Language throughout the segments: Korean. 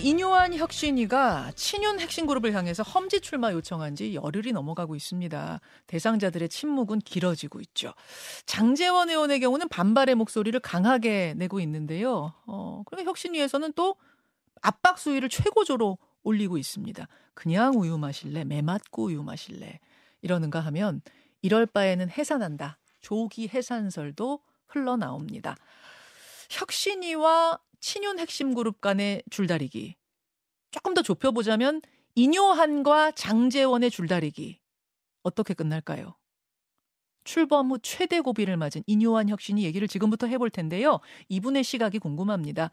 인요한 혁신위가 친윤 핵심 그룹을 향해서 험지 출마 요청한 지 열흘이 넘어가고 있습니다. 대상자들의 침묵은 길어지고 있죠. 장재원 의원의 경우는 반발의 목소리를 강하게 내고 있는데요. 어, 그러니까 혁신위에서는 또 압박 수위를 최고조로 올리고 있습니다. 그냥 우유 마실래? 매 맞고 우유 마실래? 이러는가 하면 이럴 바에는 해산한다. 조기 해산설도 흘러나옵니다. 혁신위와 친윤 핵심 그룹 간의 줄다리기. 조금 더 좁혀보자면 인요한과 장재원의 줄다리기. 어떻게 끝날까요? 출범 후 최대 고비를 맞은 인요한 혁신이 얘기를 지금부터 해볼 텐데요. 이분의 시각이 궁금합니다.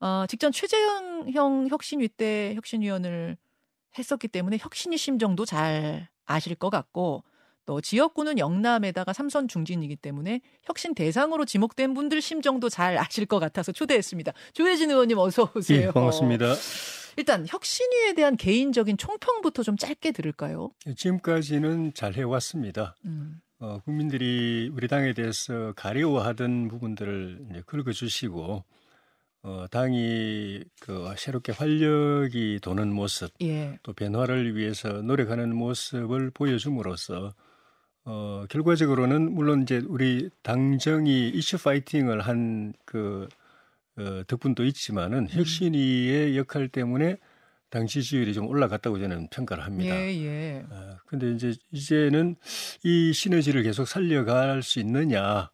어, 직전 최재형 혁신위 때 혁신위원을 했었기 때문에 혁신이 심정도 잘 아실 것 같고 또 지역구는 영남에다가 삼선 중진이기 때문에 혁신 대상으로 지목된 분들 심정도 잘 아실 것 같아서 초대했습니다. 조혜진 의원님 어서 오세요. 예, 반갑습니다. 일단 혁신위에 대한 개인적인 총평부터 좀 짧게 들을까요? 예, 지금까지는 잘 해왔습니다. 음. 어, 국민들이 우리 당에 대해서 가려워하던 부분들을 이제 긁어주시고 어, 당이 그 새롭게 활력이 도는 모습, 예. 또 변화를 위해서 노력하는 모습을 보여줌으로써 어, 결과적으로는 물론 이제 우리 당정이 이슈 파이팅을 한그 어, 덕분도 있지만은 음. 혁신위의 역할 때문에 당 지지율이 좀 올라갔다고 저는 평가를 합니다. 예, 예. 어, 근데 이제 이제는 이 시너지를 계속 살려갈 수 있느냐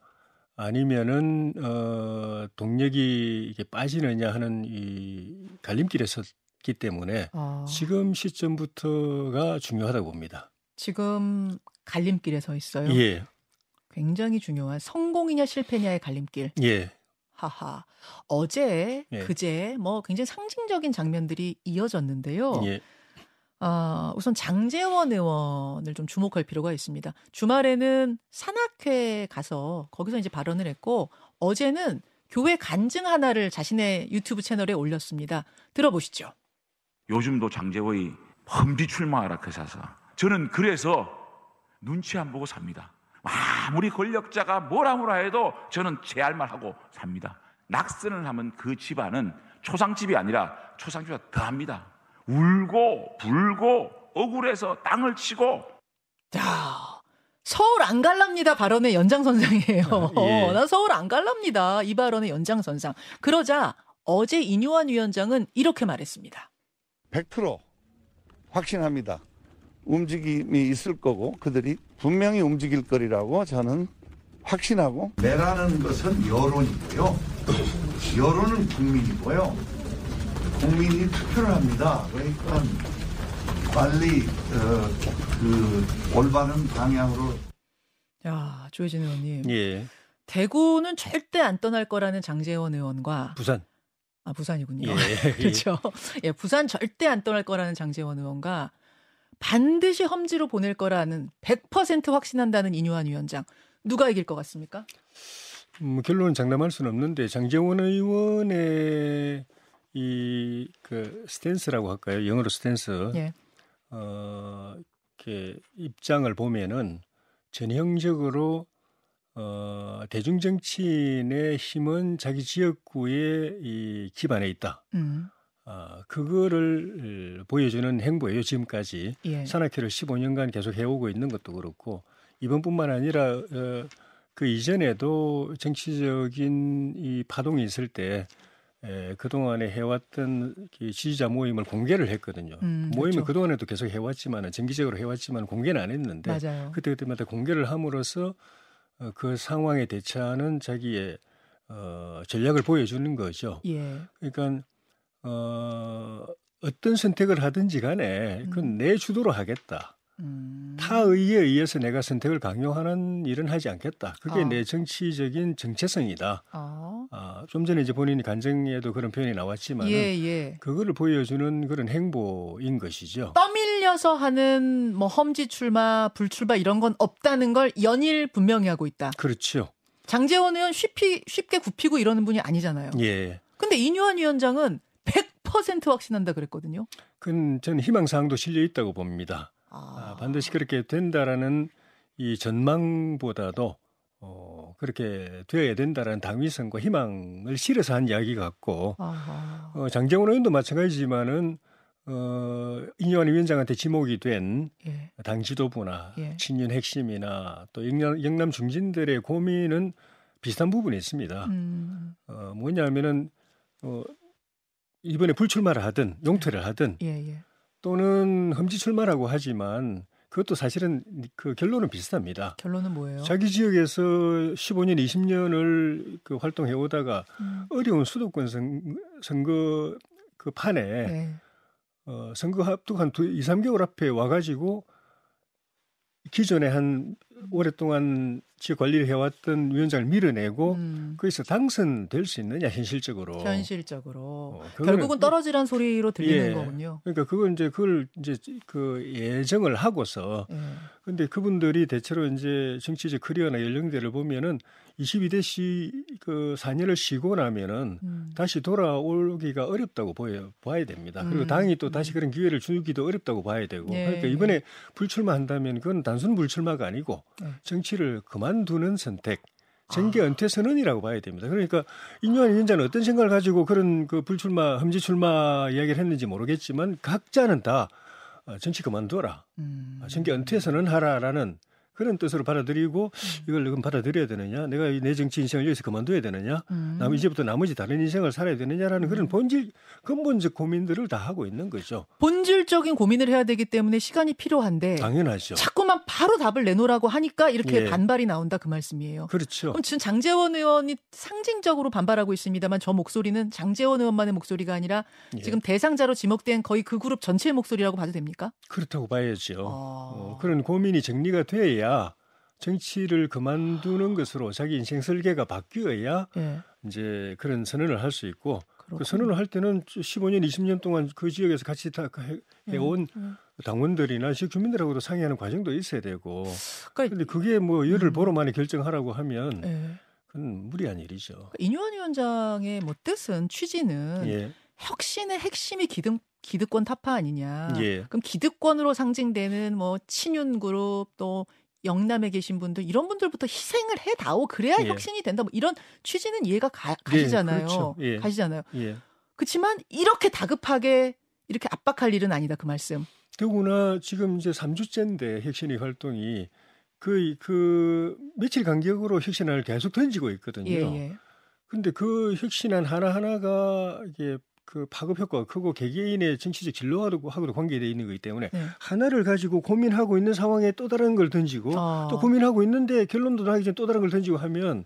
아니면은 어 동력이 이게 빠지느냐 하는 이 갈림길에 섰기 때문에 어, 지금 시점부터가 중요하다고 봅니다. 지금 갈림길에 서 있어요. 예, 굉장히 중요한 성공이냐 실패냐의 갈림길. 예, 하하. 어제, 예. 그제 뭐 굉장히 상징적인 장면들이 이어졌는데요. 예, 아, 우선 장재원 의원을 좀 주목할 필요가 있습니다. 주말에는 산악회 가서 거기서 이제 발언을 했고 어제는 교회 간증 하나를 자신의 유튜브 채널에 올렸습니다. 들어보시죠. 요즘도 장재호의 험지 출마하라 그 사서 저는 그래서 눈치 안 보고 삽니다. 아무리 권력자가 뭐라 뭐라 해도 저는 제 할 말 하고 삽니다. 낙선을 하면 그 집안은 초상집이 아니라 초상집보다 더합니다. 울고 불고 억울해서 땅을 치고 자, 서울 안 갈랍니다 발언의 연장선상이에요. 예. 나 서울 안 갈랍니다. 이 발언의 연장선상. 그러자 어제 이뇨한 위원장은 이렇게 말했습니다. 100% 확신합니다. 움직임이 있을 거고 그들이 분명히 움직일 거리라고 저는 확신하고 매라는 것은 여론이고요. 여론은 국민이고요. 국민이 투표를 합니다. 그러니까 빨리 어, 그 올바른 방향으로 야, 조혜진 의원님. 예, 대구는 절대 안 떠날 거라는 장재원 의원과 부산. 아 부산이군요. 예, 그렇죠. 예, 부산 절대 안 떠날 거라는 장제원 의원과 반드시 험지로 보낼 거라는 100% 확신한다는 인요한 위원장. 누가 이길 것 같습니까? 음, 결론은 장담할 수는 없는데 장제원 의원의 이 그 스탠스라고 할까요? 영어로 스탠스. 예. 어, 이렇게 입장을 보면은 전형적으로 어, 대중정치인의 힘은 자기 지역구의 이 기반에 있다. 음. 아, 그거를 보여주는 행보예요, 지금까지. 예. 산악회를 15년간 계속 해오고 있는 것도 그렇고, 이번뿐만 아니라, 어, 그 이전에도 정치적인 이 파동이 있을 때, 에, 그동안에 해왔던 그 지지자 모임을 공개를 했거든요. 음, 모임을 그렇죠. 그동안에도 계속 해왔지만, 정기적으로 해왔지만 공개는 안 했는데, 맞아요. 그때 그때마다 공개를 함으로써 어, 그 상황에 대처하는 자기의 어, 전략을 보여주는 거죠. 예. 그러니까 어, 어떤 선택을 하든지 간에 그건 내 주도로 하겠다. 음. 타의에 의해서 내가 선택을 강요하는 일은 하지 않겠다. 그게 아. 내 정치적인 정체성이다. 아. 아, 좀 전에 이제 본인이 간증에도 그런 표현이 나왔지만 예, 예. 그거를 보여주는 그런 행보인 것이죠. 떠밀려서 하는 뭐 험지 출마, 불출마 이런 건 없다는 걸 연일 분명히 하고 있다. 그렇죠. 장재원 의원 쉽히, 쉽게 굽히고 이러는 분이 아니잖아요. 예. 근데 이뇨한 위원장은 100% 확신한다 그랬거든요. 그건 저는 희망 사항도 실려 있다고 봅니다. 아, 반드시 그렇게 된다라는 이 전망보다도 어, 그렇게 되어야 된다라는 당위성과 희망을 실어서 한 이야기 같고 아하. 어, 장재원 의원도 마찬가지지만은 어, 이뇨한 위원장한테 지목이 된 예. 당 지도부나 예. 친윤 핵심이나 또 영남, 영남 중진들의 고민은 비슷한 부분이 있습니다. 음. 어, 뭐냐면은 어, 이번에 불출마를 하든 용퇴를 하든 예, 예. 또는 험지 출마라고 하지만 그것도 사실은 그 결론은 비슷합니다. 결론은 뭐예요? 자기 지역에서 15년, 20년을 그 활동해 오다가 음. 어려운 수도권 선, 선거 그 판에 예. 어, 선거 합독 한 두, 2, 3개월 앞에 와가지고 기존에 한 오랫동안 지역 관리를 해왔던 위원장을 밀어내고 음. 거기서 당선될 수 있느냐 현실적으로. 현실적으로 어, 결국은 떨어지란 소리로 들리는 예. 거군요. 그러니까 그건 이제 그걸 이제 그 예정을 하고서 예. 근데 그분들이 대체로 이제 정치적 커리어나 연령대를 보면은 22대 그 4년을 쉬고 나면은 음. 다시 돌아오기가 어렵다고 보여 봐야 됩니다. 그리고 음, 당이 또 다시 그런 기회를 주기도 어렵다고 봐야 되고. 예, 그러니까 이번에 불출마한다면 그건 단순 불출마가 아니고 예. 정치를 그만 두는 선택. 정계 은퇴 선언이라고 봐야 됩니다. 그러니까 인유한 위원장은 어떤 생각을 가지고 그런 그 불출마, 험지 출마 이야기를 했는지 모르겠지만 각자는 다 어, 정치 그만둬라. 음. 아, 정계 은퇴 선언하라라는 그런 뜻으로 받아들이고 이걸 그럼 받아들여야 되느냐? 내가 이내 정치 인생을 여기서 그만둬야 되느냐? 음. 남 이제부터 나머지 다른 인생을 살아야 되느냐라는 그런 본질 근본적 고민들을 다 하고 있는 거죠. 본질적인 고민을 해야 되기 때문에 시간이 필요한데 당연하죠. 자꾸만 바로 답을 내놓으라고 하니까 이렇게 예. 반발이 나온다 그 말씀이에요. 그렇죠. 그럼 지금 장재원 의원이 상징적으로 반발하고 있습니다만 저 목소리는 장재원 의원만의 목소리가 아니라 예. 지금 대상자로 지목된 거의 그 그룹 전체의 목소리라고 봐도 됩니까? 그렇다고 봐야죠. 아. 어, 그런 고민이 정리가 돼야 정치를 그만두는 것으로 자기 인생 설계가 바뀌어야 예. 이제 그런 선언을 할 수 있고 그렇군요. 그 선언을 할 때는 15년, 20년 동안 그 지역에서 같이 다 해- 해온 음. 당원들이나 지역 주민들하고도 상의하는 과정도 있어야 되고. 그러니까 근데 그게 뭐 열을 음. 보러 만에 결정하라고 하면 예. 그건 무리한 일이죠. 그러니까 인유한 위원장의 뭐 뜻은 취지는 예. 혁신의 핵심이 기득 기득권 타파 아니냐. 예. 그럼 기득권으로 상징되는 뭐 친윤 그룹 또 영남에 계신 분들 이런 분들부터 희생을 해다오 그래야 예. 혁신이 된다. 뭐 이런 취지는 이해가 가, 가시잖아요. 그렇죠. 예. 가시잖아요. 예. 그렇지만 이렇게 다급하게 이렇게 압박할 일은 아니다 그 말씀. 더구나 지금 이제 3주째인데 혁신의 활동이 그, 그 며칠 간격으로 혁신을 계속 던지고 있거든요. 예, 예. 근데 그 혁신안 하나하나가 이게 그 파급 효과가 크고 개개인의 정치적 진로하고도 하고도 관계되어 있는 거기 때문에 네. 하나를 가지고 고민하고 있는 상황에 또 다른 걸 던지고 아. 또 고민하고 있는데 결론도 나기 전에 또 다른 걸 던지고 하면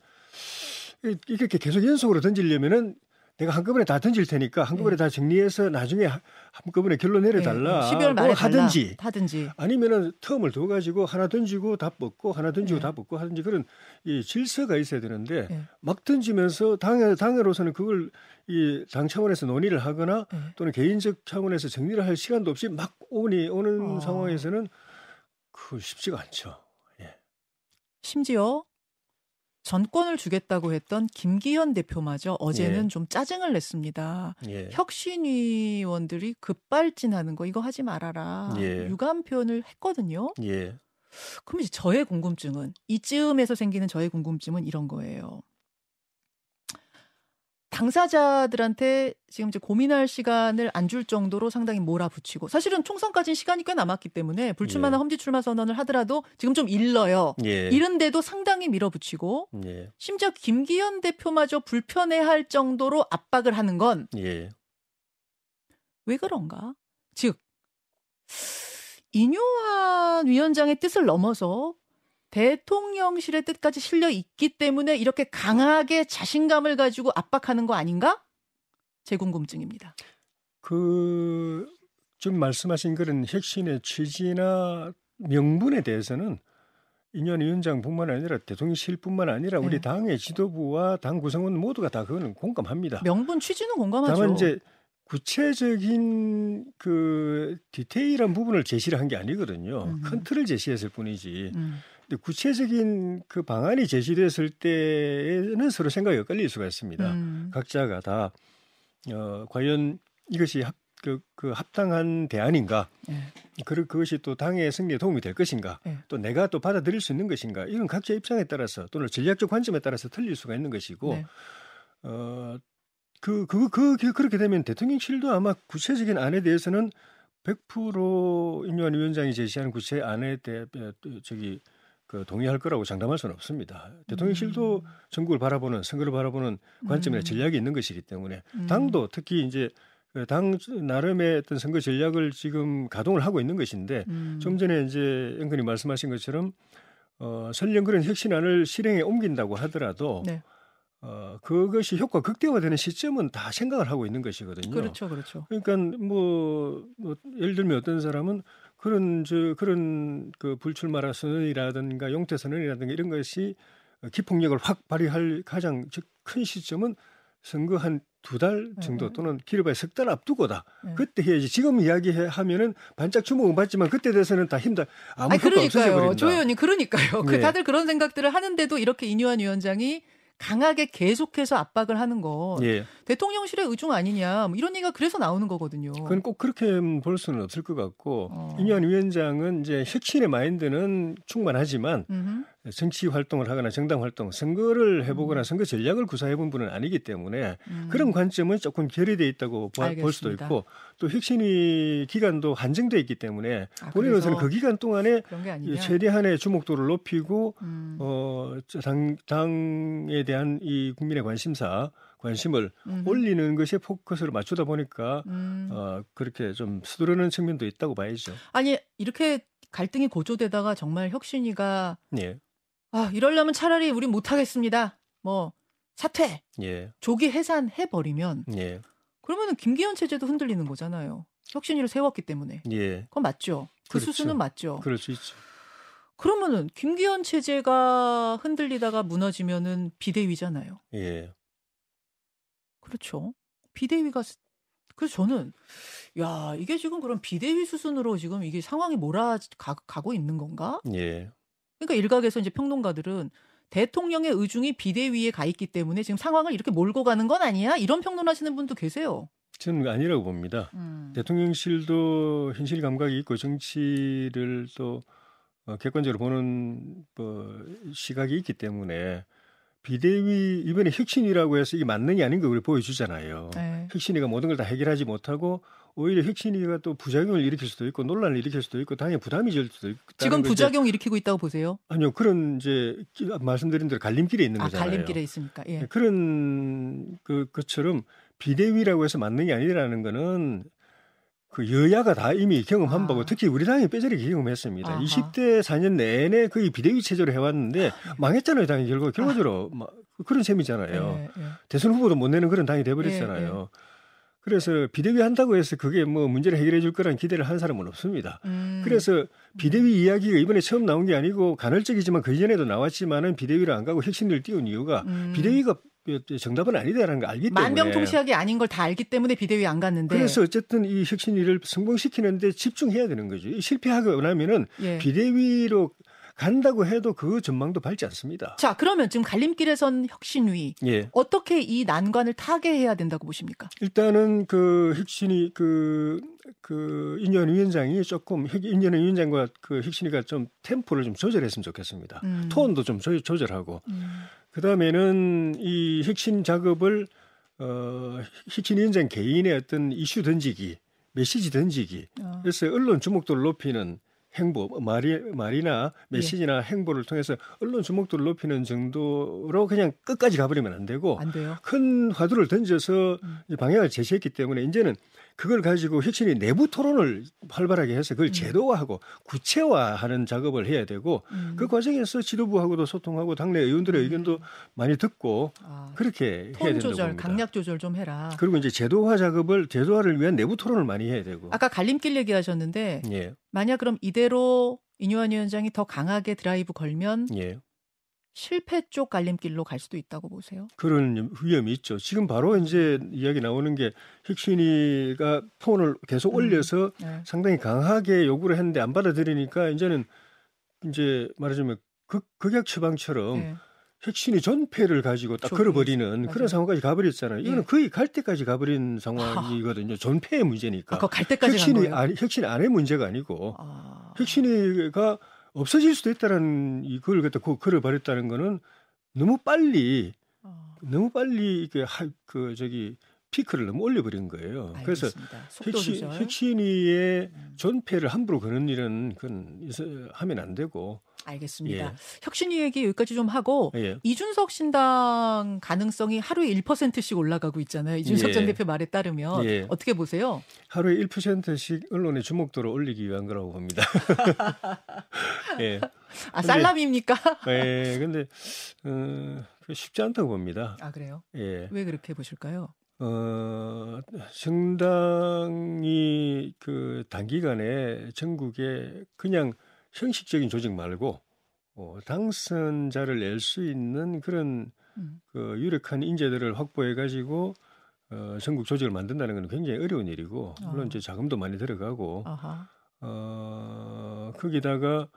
이- 이렇게 계속 연속으로 던지려면은 내가 한꺼번에 다 던질 테니까 한꺼번에 다 정리해서 나중에 하- 한꺼번에 결론 내려달라. 예, 12월 말에 뭐 하든지 달라. 하든지. 아니면은 텀을 둬 가지고 하나 던지고 다 뻗고 하나 던지고 예. 다 뻗고 하든지 그런 이 질서가 있어야 되는데 예. 막 던지면서 당에 당으로서는 그걸 이 당 차원에서 논의를 하거나 예. 또는 개인적 차원에서 정리를 할 시간도 없이 막 오니 오는 어. 상황에서는 그 쉽지가 않죠. 예. 심지어 전권을 주겠다고 했던 김기현 대표마저 어제는 예. 좀 짜증을 냈습니다. 예. 혁신위원들이 급발진하는 거 이거 하지 말아라. 예. 유감 표현을 했거든요. 예. 그럼 이제 저의 궁금증은 이쯤에서 생기는 저의 궁금증은 이런 거예요. 당사자들한테 지금 이제 고민할 시간을 안 줄 정도로 상당히 몰아붙이고 사실은 총선까지는 시간이 꽤 남았기 때문에 불출마나 예. 험지 출마 선언을 하더라도 지금 좀 일러요. 예. 이런데도 상당히 밀어붙이고 예. 심지어 김기현 대표마저 불편해할 정도로 압박을 하는 건왜 예. 그런가? 즉 인요한 위원장의 뜻을 넘어서 대통령실의 뜻까지 실려 있기 때문에 이렇게 강하게 자신감을 가지고 압박하는 거 아닌가? 제 궁금증입니다. 그 지금 말씀하신 그런 혁신의 취지나 명분에 대해서는 인현 위원장뿐만 아니라 대통령실뿐만 아니라 우리 네. 당의 지도부와 당 구성원 모두가 다 그거는 공감합니다. 명분 취지는 공감하죠. 다만 이제 구체적인 그 디테일한 부분을 제시를 한 게 아니거든요. 음. 큰 틀을 제시했을 뿐이지. 음, 근데 구체적인 그 방안이 제시됐을 때에는 서로 생각이 엇갈릴 수가 있습니다. 음, 각자가 다 어, 과연 이것이 합, 그, 그 합당한 대안인가? 예. 그 그것이 또 당의 승리에 도움이 될 것인가, 네. 또 내가 또 받아들일 수 있는 것인가, 이런 각자 입장에 따라서 또는 전략적 관점에 따라서 틀릴 수가 있는 것이고, 네. 어, 그, 그, 그, 그, 그렇게 되면 대통령실도 아마 구체적인 안에 대해서는 100% 인유한 위원장이 제시하는 구체 안에 대해 저기 그 동의할 거라고 장담할 수는 없습니다. 대통령실도 전국을 바라보는 선거를 바라보는 관점이나 음. 전략이 있는 것이기 때문에 음. 당도 특히 이제 그당 나름의 어떤 선거 전략을 지금 가동을 하고 있는 것인데 음. 좀 전에 이제 앵근이 말씀하신 것처럼 어, 설령 그런 혁신안을 실행에 옮긴다고 하더라도 네. 어, 그것이 효과 극대화되는 시점은 다 생각을 하고 있는 것이거든요. 그렇죠, 그렇죠. 그러니까 뭐, 뭐 예를 들면 어떤 사람은 그런 저 그런 그 불출마라 선언이라든가 용태 선언이라든가 이런 것이 기폭력을 확 발휘할 가장 즉큰 시점은 선거 한 두 달 정도 네. 또는 길어봐야 석 달 앞두고다. 네. 그때 해야지. 지금 이야기하면은 반짝 주목은 받지만 그때 돼서는 다 힘들 아무 아니 효과 그러니까요. 없어져 버린다. 조 의원님 그러니까요. 그 네. 다들 그런 생각들을 하는데도 이렇게 이뉴한 위원장이 강하게 계속해서 압박을 하는 건 예, 대통령실의 의중 아니냐 뭐 이런 얘기가 그래서 나오는 거거든요. 그건 꼭 그렇게 볼 수는 없을 것 같고 어. 이뇨한 위원장은 이제 혁신의 마인드는 충만하지만 음흠. 정치 활동을 하거나 정당 활동, 선거를 해보거나 선거 전략을 구사해본 분은 아니기 때문에 음. 그런 관점은 조금 결여돼 있다고 봐- 볼 수도 알겠습니다. 있고 또 혁신이 기간도 한정돼 있기 때문에 아, 본인으로서는 그 기간 동안에. 최대한의 주목도를 높이고 음. 어, 저 당, 당에 대한 이 국민의 관심사, 관심을 음흠. 올리는 것에 포커스를 맞추다 보니까 음. 어, 그렇게 좀 서두르는 측면도 있다고 봐야죠. 아니 이렇게 갈등이 고조되다가 정말 혁신이가 예, 아 이러려면 차라리 우리 못하겠습니다. 뭐 사퇴, 예, 조기 해산해 버리면 예, 그러면은 김기현 체제도 흔들리는 거잖아요. 혁신위를 세웠기 때문에 예. 그건 맞죠. 그 그렇죠. 수순은 맞죠. 그럴 수 있죠. 그러면은 김기현 체제가 흔들리다가 무너지면은 비대위잖아요. 예. 그렇죠. 비대위가 스- 그래서 저는 야 이게 지금 그럼 비대위 수순으로 지금 이게 상황이 몰아가고 있는 건가? 예. 그러니까 일각에서 이제 평론가들은 대통령의 의중이 비대위에 가 있기 때문에 지금 상황을 이렇게 몰고 가는 건 아니야? 이런 평론하시는 분도 계세요. 저는 아니라고 봅니다. 음. 대통령실도 현실 감각이 있고 정치를 또 어, 객관적으로 보는 뭐 시각이 있기 때문에 비대위 이번에 혁신이라고 해서 이게 맞느냐 아닌 가 우리 보여주잖아요. 네. 혁신이가 모든 걸 다 해결하지 못하고 오히려 혁신이가 또 부작용을 일으킬 수도 있고 논란을 일으킬 수도 있고 당에 부담이 질 수도 있고 지금 부작용 일으키고 있다고 보세요. 아니요 그런 이제 기- 말씀드린 대로 갈림길에 있는 아 거잖아요. 갈림길에 있으니까. 예. 네, 그런 그 것처럼 비대위라고 해서 맞느냐 아니라는 거는 그 여야가 다 이미 경험한 아. 바고 특히 우리 당이 뼈저리게 경험했습니다. 아하. 20대 4년 내내 거의 비대위 체제로 해왔는데 망했잖아요. 당이 결국 결과적으로 막 그런 셈이잖아요. 예, 예. 대선 후보도 못 내는 그런 당이 돼버렸잖아요. 예, 그래서 비대위 한다고 해서 그게 뭐 문제를 해결해 줄 거란 기대를 한 사람은 없습니다. 음. 그래서 비대위 이야기가 이번에 처음 나온 게 아니고 간헐적이지만 그 전에도 나왔지만은 비대위를 안 가고 혁신을 띄운 이유가 음. 비대위가 정답은 아니다라는 걸 알기 때문에 만병통치약이 아닌 걸 다 알기 때문에 비대위 안 갔는데. 그래서 어쨌든 이 혁신위를 성공시키는데 집중해야 되는 거죠. 이 실패하고 나면은 예. 비대위로 간다고 해도 그 전망도 밝지 않습니다. 자 그러면 지금 갈림길에 선 혁신위 예. 어떻게 이 난관을 타개해야 된다고 보십니까? 일단은 그 혁신이 그, 그 인연 위원장이 조금 혁- 인연 위원장과 그 혁신이가 좀 템포를 좀 조절했으면 좋겠습니다. 음. 톤도 좀 조, 조절하고 음. 그 다음에는 이 혁신 작업을 어 혁신 위원장 개인의 어떤 이슈 던지기, 메시지 던지기, 어. 그래서 언론 주목도를 높이는 행보, 말이, 말이나 메시지나 행보를 통해서 언론 주목도를 높이는 정도로 그냥 끝까지 가버리면 안 되고 안. 큰 화두를 던져서 음. 방향을 제시했기 때문에 이제는 그걸 가지고 혁신이 내부 토론을 활발하게 해서 그걸 음. 제도화하고 구체화하는 작업을 해야 되고 음. 그 과정에서 지도부하고도 소통하고 당내 의원들의 의견도 많이 듣고 아, 그렇게 해야 톤 된다고 조절, 봅니다. 강약 조절 좀 해라. 그리고 이제 제도화 작업을 제도화를 위한 내부 토론을 많이 해야 되고. 아까 갈림길 얘기하셨는데 예, 만약 그럼 이대로 이뇨한 위원장이 더 강하게 드라이브 걸면 예. 실패 쪽 갈림길로 갈 수도 있다고 보세요. 그런 위험이 있죠. 지금 바로 이제 이야기 나오는 게 혁신이가 톤을 계속 음. 올려서 네. 상당히 강하게 요구를 했는데 안 받아들이니까 이제는 이제 말하자면 극, 극약 처방처럼 네. 혁신이 전패를 가지고 딱. 걸어버리는 맞아요. 그런 상황까지 가버렸잖아요. 이거는 예. 거의 갈 때까지 가버린 상황이거든요. 전패의 문제니까. 아까 갈 때까지 간 혁신이 거예요. 아니, 혁신 안의 문제가 아니고 아. 혁신이가 없어질 수도 있다라는 이걸 갖다 그 걸어버렸다는 거는 너무 빨리 어, 너무 빨리 이게 하, 그 저기 피크를 너무 올려버린 거예요. 그래서 알겠습니다. 속도 혁신, 조절. 혁신이의 음. 전패를 함부로 거는 일은 그건 하면 안 되고 알겠습니다. 예. 혁신위 얘기 여기까지 좀 하고 예. 이준석 신당 가능성이 하루에 1%씩 올라가고 있잖아요. 이준석 예. 전 대표 말에 따르면 예. 어떻게 보세요? 하루에 1%씩 언론의 주목도를 올리기 위한 거라고 봅니다. 예. 아 살람입니까? 예. 근데 어, 그 쉽지 않다고 봅니다. 아 그래요? 예. 왜 그렇게 보실까요? 어, 정당이 그 단기간에 전국에 그냥 형식적인 조직 말고 어, 당선자를 낼 수 있는 그런 음. 그 유력한 인재들을 확보해 가지고 어, 전국 조직을 만든다는 건 굉장히 어려운 일이고 물론 어. 이제 자금도 많이 들어가고 아하. 어, 거기다가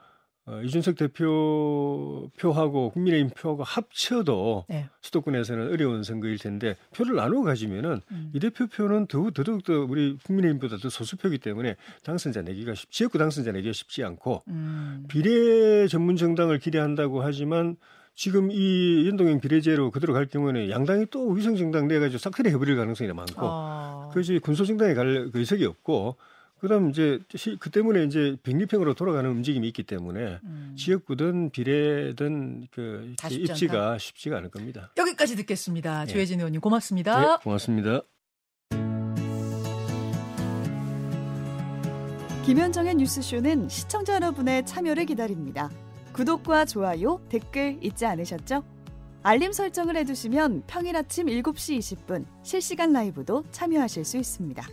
어, 이준석 대표 표하고 국민의힘 표하고 합쳐도 네. 수도권에서는 어려운 선거일 텐데 표를 나누어 가지면은 음. 이 대표 표는 더욱 더더욱 더 우리 국민의힘보다 더 소수표이기 때문에 당선자 내기가 쉽, 지역구 당선자 내기가 쉽지 않고 음. 비례 전문 정당을 기대한다고 하지만 지금 이 연동형 비례제로 그대로 갈 경우에는 양당이 또 위성 정당 내 가지고 싹트리 해버릴 가능성이 많고 아. 그래서 군소 정당에 갈 의석이 없고 그다음 이제 시- 그 때문에 이제 백립형으로 돌아가는 움직임이 있기 때문에 음. 지역구든 비례든 그 입지가 쉽지가 않을 겁니다. 여기까지 듣겠습니다. 네. 조혜진 의원님 고맙습니다. 네, 고맙습니다. 김현정의 뉴스쇼는 시청자 여러분의 참여를 기다립니다. 구독과 좋아요, 댓글 잊지 않으셨죠? 알림 설정을 해두시면 평일 아침 7시 20분 실시간 라이브도 참여하실 수 있습니다.